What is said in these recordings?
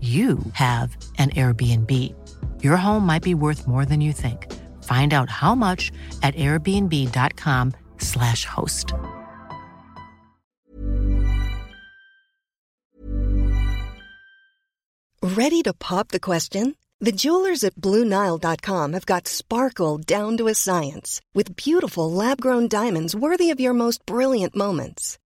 you have an Airbnb. Your home might be worth more than you think. Find out how much at airbnb.com/slash host. Ready to pop the question? The jewelers at BlueNile.com have got sparkle down to a science with beautiful lab-grown diamonds worthy of your most brilliant moments.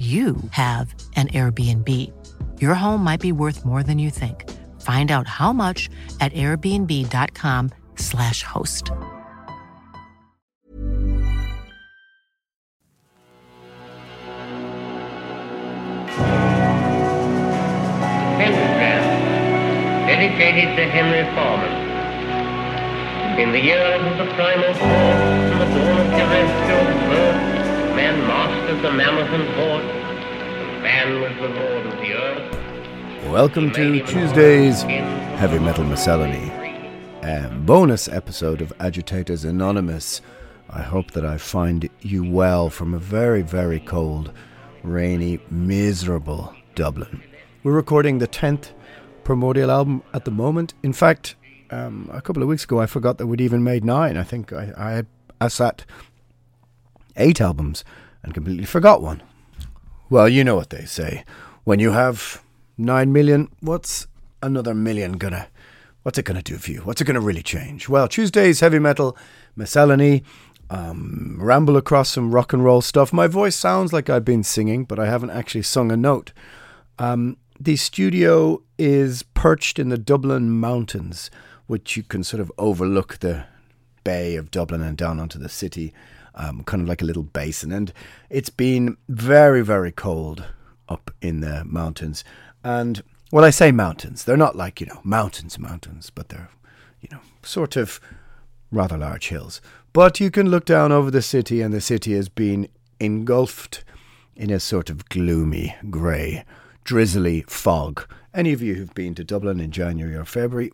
you have an Airbnb. Your home might be worth more than you think. Find out how much at airbnb.com/slash host. Pentagram, dedicated to Henry Foreman. In the years of the primal force and the dawn of terrestrial birth, Man mastered the mammoth and horde. Man was the lord of the earth. Welcome to Tuesday's Heavy Metal Miscellany, a bonus episode of Agitators Anonymous. I hope that I find you well from a very, very cold, rainy, miserable Dublin. We're recording the 10th Primordial album at the moment. In fact, um, a couple of weeks ago, I forgot that we'd even made nine. I think I, I I sat eight albums and completely forgot one. Well, you know what they say. When you have nine million, what's another million gonna what's it gonna do for you? What's it gonna really change? Well, Tuesday's heavy metal miscellany, um, ramble across some rock and roll stuff. My voice sounds like I've been singing, but I haven't actually sung a note. Um, the studio is perched in the Dublin mountains, which you can sort of overlook the bay of Dublin and down onto the city. Um, kind of like a little basin. And it's been very, very cold up in the mountains. And well, I say mountains, they're not like, you know, mountains, mountains, but they're, you know, sort of rather large hills. But you can look down over the city, and the city has been engulfed in a sort of gloomy, grey, drizzly fog. Any of you who've been to Dublin in January or February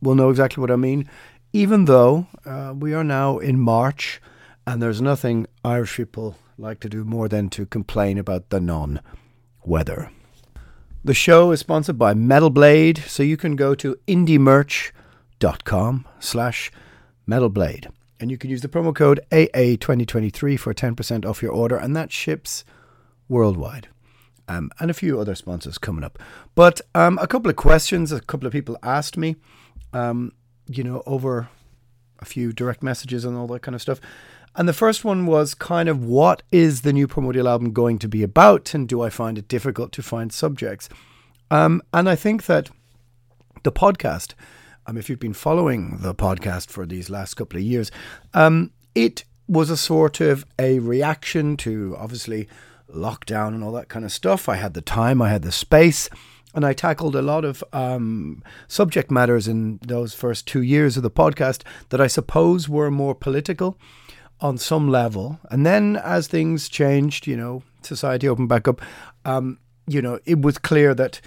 will know exactly what I mean. Even though uh, we are now in March, and there's nothing Irish people like to do more than to complain about the non weather. The show is sponsored by Metal Blade, so you can go to indiemerch.com slash metalblade and you can use the promo code AA2023 for 10% off your order, and that ships worldwide. Um, and a few other sponsors coming up. But um, a couple of questions a couple of people asked me, um, you know, over a few direct messages and all that kind of stuff. And the first one was kind of what is the new Primordial album going to be about, and do I find it difficult to find subjects? Um, and I think that the podcast um, if you've been following the podcast for these last couple of years, um, it was a sort of a reaction to obviously lockdown and all that kind of stuff. I had the time, I had the space, and I tackled a lot of um, subject matters in those first two years of the podcast that I suppose were more political on some level. And then as things changed, you know, society opened back up, um, you know, it was clear that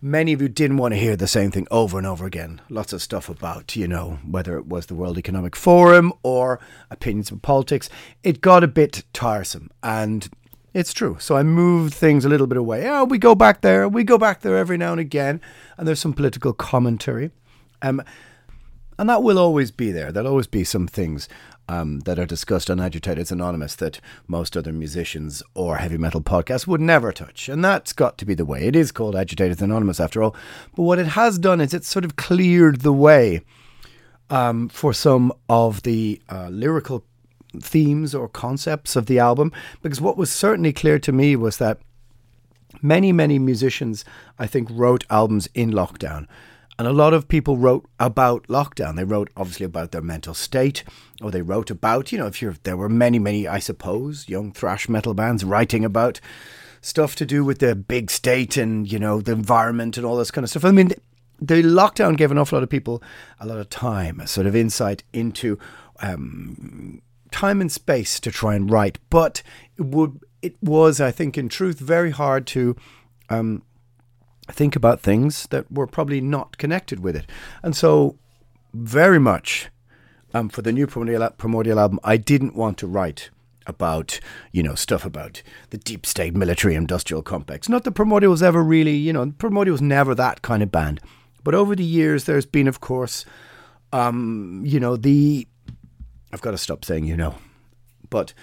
many of you didn't want to hear the same thing over and over again. Lots of stuff about, you know, whether it was the World Economic Forum or opinions of politics. It got a bit tiresome and it's true. So I moved things a little bit away. Oh, we go back there. We go back there every now and again. And there's some political commentary. Um, and that will always be there. There'll always be some things um, that are discussed on Agitators Anonymous that most other musicians or heavy metal podcasts would never touch. And that's got to be the way. It is called Agitators Anonymous after all. But what it has done is it's sort of cleared the way um, for some of the uh, lyrical themes or concepts of the album. Because what was certainly clear to me was that many, many musicians, I think, wrote albums in lockdown. And a lot of people wrote about lockdown. They wrote obviously about their mental state, or they wrote about, you know, if you're, there were many, many, I suppose, young thrash metal bands writing about stuff to do with the big state and, you know, the environment and all this kind of stuff. I mean, the lockdown gave an awful lot of people a lot of time, a sort of insight into um, time and space to try and write. But it would, it was, I think, in truth, very hard to um, think about things that were probably not connected with it. And so, very much um, for the new primordial, primordial album, I didn't want to write about, you know, stuff about the deep state military industrial complex. Not that Primordial was ever really, you know, Primordial was never that kind of band. But over the years, there's been, of course, um, you know, the. I've got to stop saying you know. But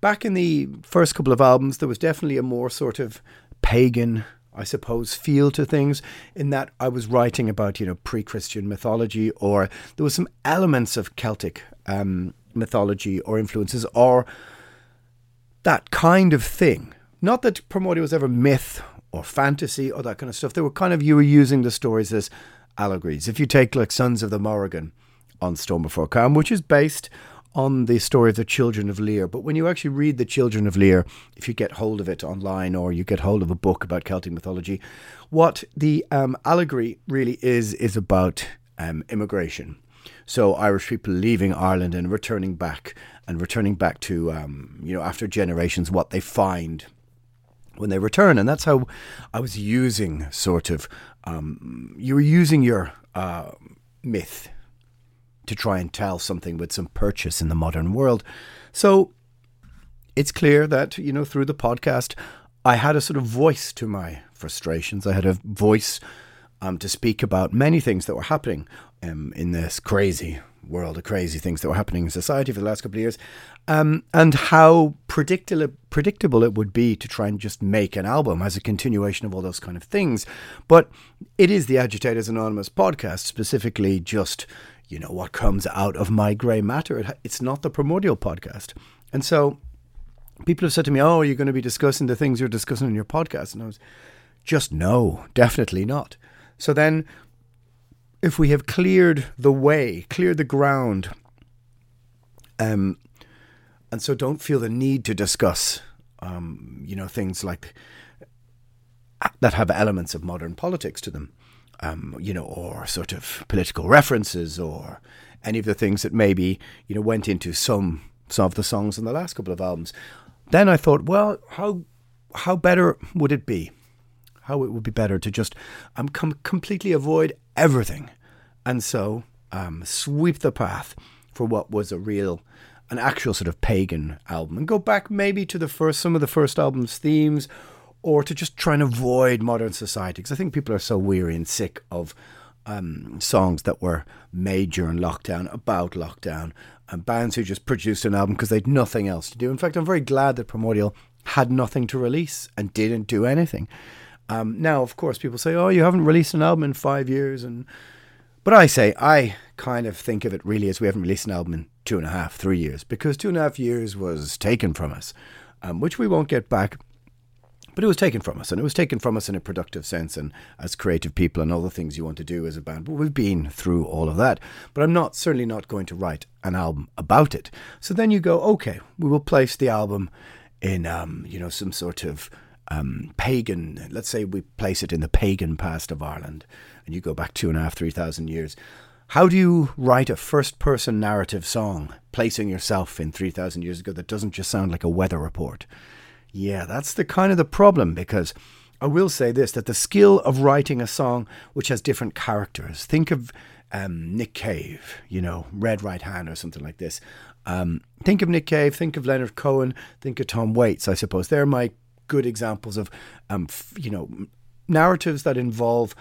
back in the first couple of albums, there was definitely a more sort of pagan I suppose, feel to things in that I was writing about, you know, pre Christian mythology, or there was some elements of Celtic um, mythology or influences, or that kind of thing. Not that Primordial was ever myth or fantasy or that kind of stuff. They were kind of, you were using the stories as allegories. If you take like Sons of the Morrigan on Storm Before Calm, which is based on the story of the Children of Lir. But when you actually read the Children of Lir, if you get hold of it online or you get hold of a book about Celtic mythology, what the um, allegory really is is about um, immigration. So Irish people leaving Ireland and returning back, and returning back to um, you know after generations what they find when they return, and that's how I was using sort of um, you were using your uh, myth to try and tell something with some purchase in the modern world. So it's clear that, you know, through the podcast, I had a sort of voice to my frustrations. I had a voice um, to speak about many things that were happening um, in this crazy world of crazy things that were happening in society for the last couple of years, um, and how predictable predictable it would be to try and just make an album as a continuation of all those kind of things. But it is the Agitators Anonymous podcast, specifically just you know, what comes out of my grey matter. it's not the primordial podcast. And so people have said to me, Oh, you're going to be discussing the things you're discussing in your podcast? And I was just, No, definitely not. So then, if we have cleared the way, cleared the ground, um, and so don't feel the need to discuss, um, you know, things like that have elements of modern politics to them, um, you know, or sort of political references, or any of the things that maybe you know went into some some of the songs on the last couple of albums. Then I thought, well, how how better would it be? How it would be better to just um, com- completely avoid everything, and so um, sweep the path for what was a real an actual sort of pagan album and go back maybe to the first some of the first album's themes or to just try and avoid modern society because I think people are so weary and sick of um, songs that were made during lockdown about lockdown and bands who just produced an album because they'd nothing else to do. In fact, I'm very glad that Primordial had nothing to release and didn't do anything. Um, now, of course, people say, "Oh, you haven't released an album in five years," and but I say I kind of think of it really as we haven't released an album in two and a half, three years because two and a half years was taken from us, um, which we won't get back. But it was taken from us, and it was taken from us in a productive sense, and as creative people, and all the things you want to do as a band. But we've been through all of that. But I'm not certainly not going to write an album about it. So then you go, okay, we will place the album in, um, you know, some sort of um, pagan. Let's say we place it in the pagan past of Ireland, and you go back two and a half, three thousand years. How do you write a first person narrative song, placing yourself in 3,000 years ago, that doesn't just sound like a weather report? Yeah, that's the kind of the problem because I will say this that the skill of writing a song which has different characters. Think of um, Nick Cave, you know, Red Right Hand or something like this. Um, think of Nick Cave, think of Leonard Cohen, think of Tom Waits, I suppose. They're my good examples of, um, f- you know, narratives that involve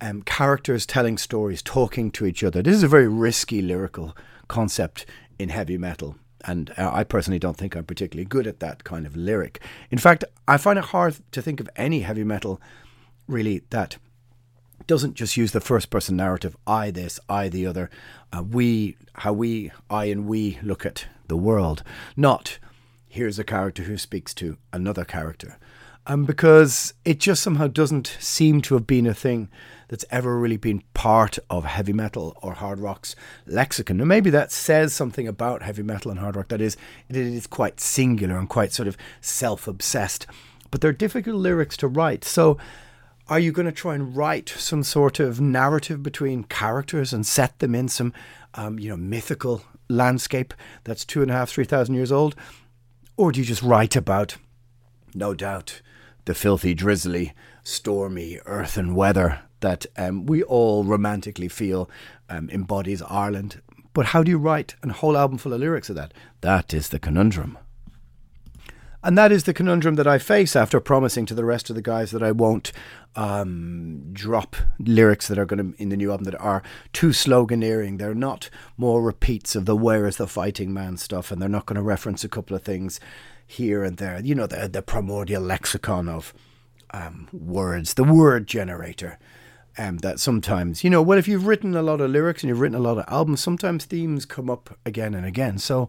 um, characters telling stories, talking to each other. This is a very risky lyrical concept in heavy metal. And uh, I personally don't think I'm particularly good at that kind of lyric. In fact, I find it hard to think of any heavy metal really that doesn't just use the first person narrative I this, I the other, uh, we, how we, I and we look at the world. Not here's a character who speaks to another character. Um, because it just somehow doesn't seem to have been a thing that's ever really been part of heavy metal or hard rock's lexicon. And maybe that says something about heavy metal and hard rock that is it is quite singular and quite sort of self-obsessed. But they're difficult lyrics to write. So are you going to try and write some sort of narrative between characters and set them in some, um, you know, mythical landscape that's two and a half, three thousand years old? Or do you just write about, no doubt, the filthy, drizzly, stormy earth and weather that um, we all romantically feel um, embodies Ireland. But how do you write a whole album full of lyrics of that? That is the conundrum. And that is the conundrum that I face after promising to the rest of the guys that I won't um, drop lyrics that are going to in the new album that are too sloganeering. They're not more repeats of the "Where is the fighting man" stuff, and they're not going to reference a couple of things here and there. You know, the the primordial lexicon of um, words, the word generator um, that sometimes, you know, well, if you've written a lot of lyrics and you've written a lot of albums, sometimes themes come up again and again. So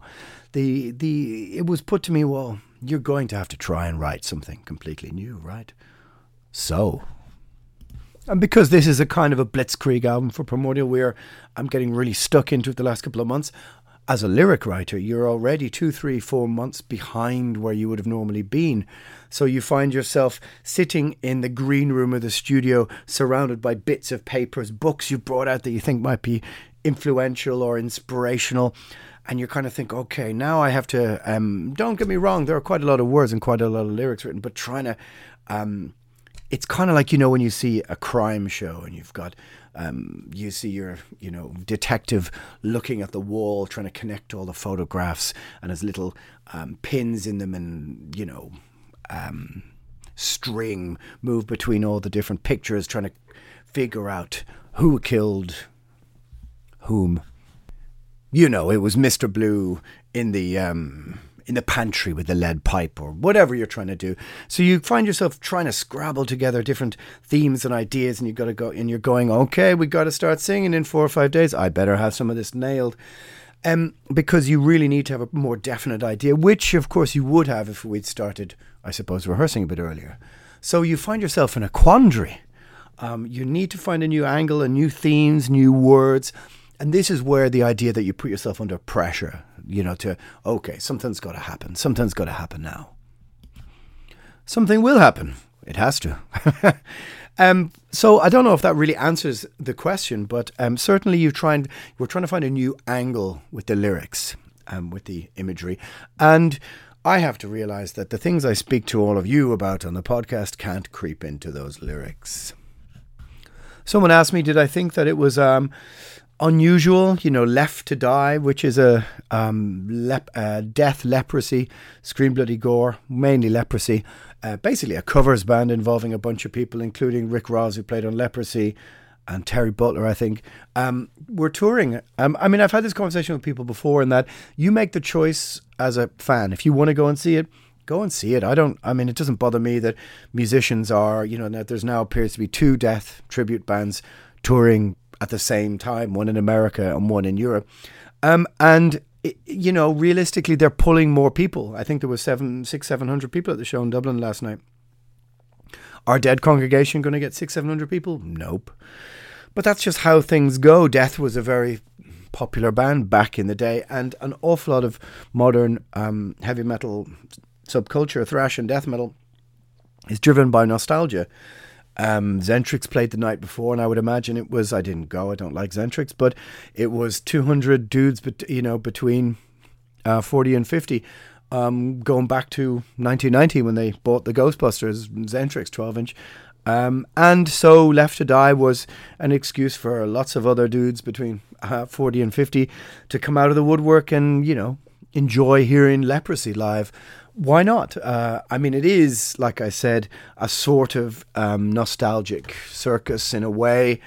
the the it was put to me, well, you're going to have to try and write something completely new, right? So, and because this is a kind of a blitzkrieg album for Primordial, where I'm getting really stuck into it the last couple of months, as a lyric writer, you're already two, three, four months behind where you would have normally been. So you find yourself sitting in the green room of the studio, surrounded by bits of papers, books you've brought out that you think might be influential or inspirational. And you kind of think, okay, now I have to. Um, don't get me wrong, there are quite a lot of words and quite a lot of lyrics written, but trying to. Um, it's kind of like you know when you see a crime show and you've got um, you see your you know detective looking at the wall trying to connect all the photographs and has little um, pins in them and you know um, string move between all the different pictures trying to figure out who killed whom you know it was Mr. Blue in the um, in the pantry with the lead pipe or whatever you're trying to do. So you find yourself trying to scrabble together different themes and ideas, and you've got to go and you're going, okay, we've got to start singing in four or five days. I better have some of this nailed. Um, because you really need to have a more definite idea, which of course you would have if we'd started, I suppose, rehearsing a bit earlier. So you find yourself in a quandary. Um, you need to find a new angle, and new themes, new words. And this is where the idea that you put yourself under pressure you know, to, okay, something's got to happen. Something's got to happen now. Something will happen. It has to. um, so I don't know if that really answers the question, but um, certainly you trying we're trying to find a new angle with the lyrics, um, with the imagery, and I have to realize that the things I speak to all of you about on the podcast can't creep into those lyrics. Someone asked me, did I think that it was um, unusual, you know, Left to Die, which is a um, lep- uh, death leprosy, scream bloody gore, mainly leprosy. Uh, basically, a covers band involving a bunch of people, including Rick Rozz, who played on Leprosy, and Terry Butler, I think. Um, we're touring. Um, I mean, I've had this conversation with people before, in that you make the choice as a fan. If you want to go and see it, go and see it. I don't. I mean, it doesn't bother me that musicians are, you know, that there's now appears to be two death tribute bands touring at the same time, one in America and one in Europe. Um, and you know, realistically, they're pulling more people. I think there was seven, six, seven hundred people at the show in Dublin last night. Our dead congregation going to get six, seven hundred people? Nope. But that's just how things go. Death was a very popular band back in the day, and an awful lot of modern um, heavy metal subculture, thrash and death metal, is driven by nostalgia. Um, Xentrix played the night before, and I would imagine it was. I didn't go. I don't like Xentrix, but it was 200 dudes, but you know, between uh, 40 and 50, um, going back to 1990 when they bought the Ghostbusters Xentrix 12 inch. Um, and so Left to Die was an excuse for lots of other dudes between uh, 40 and 50 to come out of the woodwork and, you know, enjoy hearing Leprosy live why not? Uh, I mean, it is, like I said, a sort of um, nostalgic circus in a way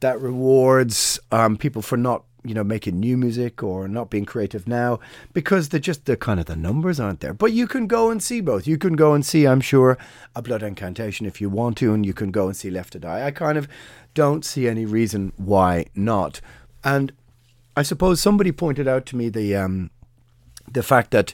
that rewards um, people for not, you know, making new music or not being creative now because they're just the kind of the numbers aren't there. But you can go and see both. You can go and see, I'm sure, a Blood Incantation if you want to, and you can go and see Left to Die. I kind of don't see any reason why not. And I suppose somebody pointed out to me the um, the fact that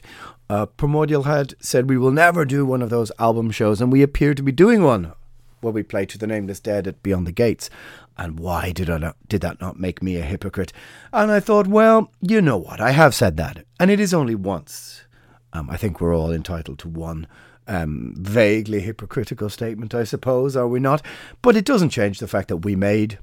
uh, Primordial had said we will never do one of those album shows, and we appear to be doing one where we play to the Nameless Dead at Beyond the Gates. And why did I not, did that not make me a hypocrite? And I thought, well, you know what? I have said that, and it is only once. Um, I think we're all entitled to one um, vaguely hypocritical statement, I suppose, are we not? But it doesn't change the fact that we made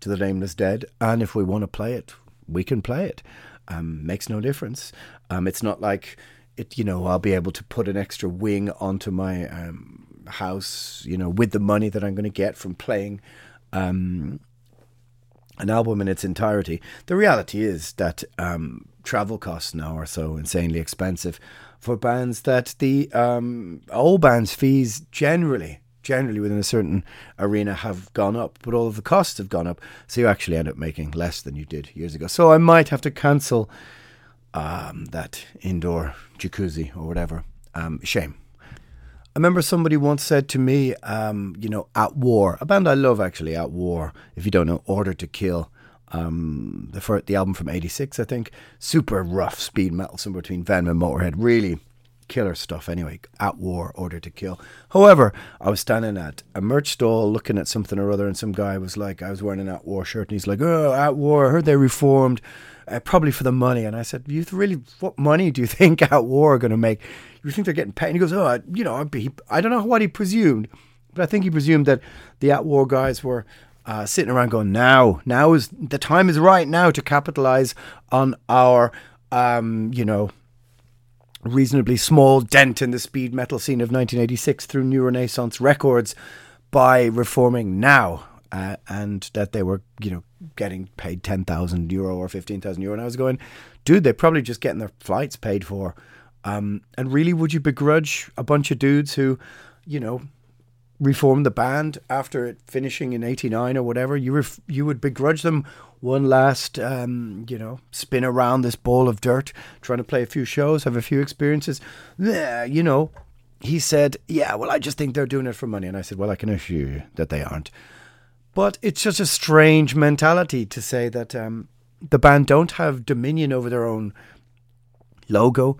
to the Nameless Dead, and if we want to play it, we can play it. Um, makes no difference. Um, it's not like it, you know, I'll be able to put an extra wing onto my um, house, you know, with the money that I'm going to get from playing um, an album in its entirety. The reality is that um, travel costs now are so insanely expensive for bands that the um, old bands' fees generally generally within a certain arena have gone up, but all of the costs have gone up. So you actually end up making less than you did years ago. So I might have to cancel um, that indoor jacuzzi or whatever. Um, shame. I remember somebody once said to me, um, you know, At War, a band I love actually, At War, if you don't know, Ordered to Kill. Um, the first, the album from '86, I think, super rough speed metal, somewhere between Venom and Motorhead. Really killer stuff. Anyway, At War, Ordered to Kill. However, I was standing at a merch stall looking at something or other, and some guy was like, I was wearing an At War shirt, and he's like, "Oh, At War, I heard they reformed." uh, probably for the money. And I said, you really, what money do you think At War are going to make? You think they're getting paid? And he goes, oh, I, you know, I don't know what he presumed, but I think he presumed that the At War guys were uh, sitting around going, now, now is the time is right now to capitalize on our, um, you know, reasonably small dent in the speed metal scene of 1986 through New Renaissance Records by reforming now uh, and that they were, you know, getting paid 10,000 euro or 15,000 euro. And I was going, dude, they're probably just getting their flights paid for. Um, and really, would you begrudge a bunch of dudes who, you know, reformed the band after it finishing in 89 or whatever? You, ref- you would begrudge them one last, um, you know, spin around this ball of dirt, trying to play a few shows, have a few experiences. Yeah, you know, he said, yeah, well, I just think they're doing it for money. And I said, well, I can assure you that they aren't. But it's just a strange mentality to say that um, the band don't have dominion over their own logo,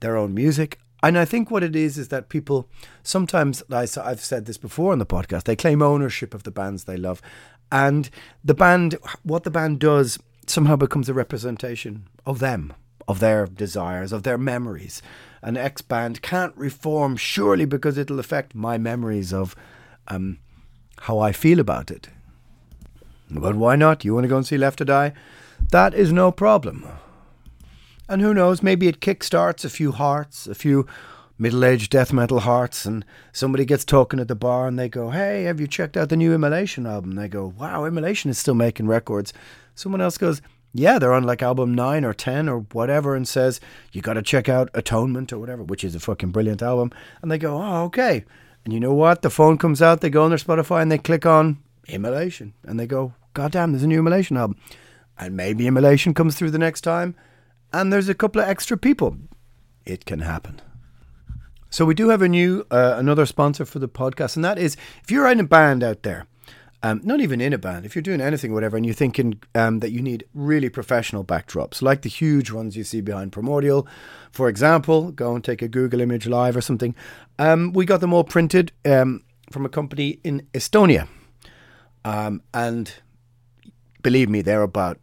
their own music. And I think what it is is that people sometimes, I've said this before on the podcast, they claim ownership of the bands they love. And the band, what the band does, somehow becomes a representation of them, of their desires, of their memories. An ex band can't reform surely because it'll affect my memories of um, how I feel about it. But why not? You want to go and see Left to Die? That is no problem. And who knows, maybe it kickstarts a few hearts, a few middle aged death metal hearts, and somebody gets talking at the bar and they go, Hey, have you checked out the new Immolation album? And they go, Wow, Immolation is still making records. Someone else goes, Yeah, they're on like album 9 or 10 or whatever, and says, You got to check out Atonement or whatever, which is a fucking brilliant album. And they go, Oh, okay. And you know what? The phone comes out, they go on their Spotify and they click on Immolation. And they go, God damn, there's a new Immolation album. And maybe Immolation comes through the next time and there's a couple of extra people. It can happen. So we do have a new uh, another sponsor for the podcast, and that is if you're in a band out there, um, not even in a band, if you're doing anything, whatever, and you're thinking um, that you need really professional backdrops, like the huge ones you see behind Primordial, for example, go and take a Google image live or something. Um, we got them all printed um, from a company in Estonia, um, and believe me, they're about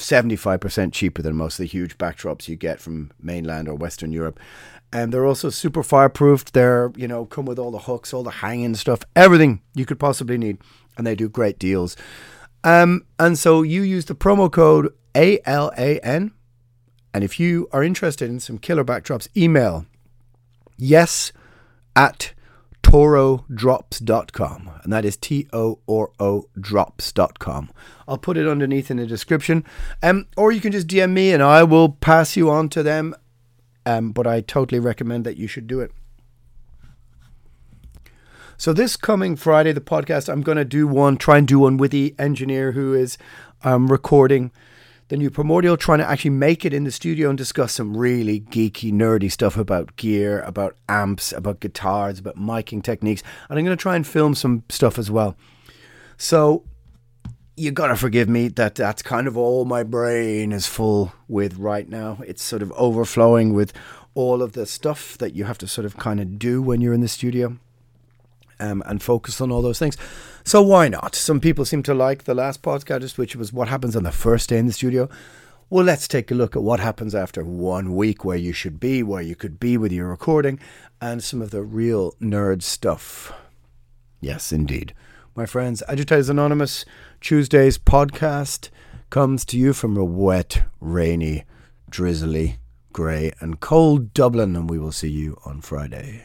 75% cheaper than most of the huge backdrops you get from mainland or Western Europe. And they're also super fireproofed. They're, you know, come with all the hooks, all the hanging stuff, everything you could possibly need. And they do great deals. Um, and so you use the promo code ALAN. And if you are interested in some killer backdrops, email yes at torodrops.com. And that is T O R O drops.com. I'll put it underneath in the description. Um, or you can just DM me and I will pass you on to them. Um, but I totally recommend that you should do it. So this coming Friday, the podcast, I'm going to do one, try and do one with the engineer who is um, recording the new Primordial, trying to actually make it in the studio and discuss some really geeky, nerdy stuff about gear, about amps, about guitars, about miking techniques. And I'm going to try and film some stuff as well. So you got to forgive me that that's kind of all my brain is full with right now. It's sort of overflowing with all of the stuff that you have to sort of kind of do when you're in the studio um, and focus on all those things. So why not? Some people seem to like the last podcast, which was what happens on the first day in the studio. Well, let's take a look at what happens after one week, where you should be, where you could be with your recording, and some of the real nerd stuff. Yes, indeed. My friends, Agitators Anonymous, Tuesday's podcast comes to you from a wet, rainy, drizzly, grey, and cold Dublin, and we will see you on Friday.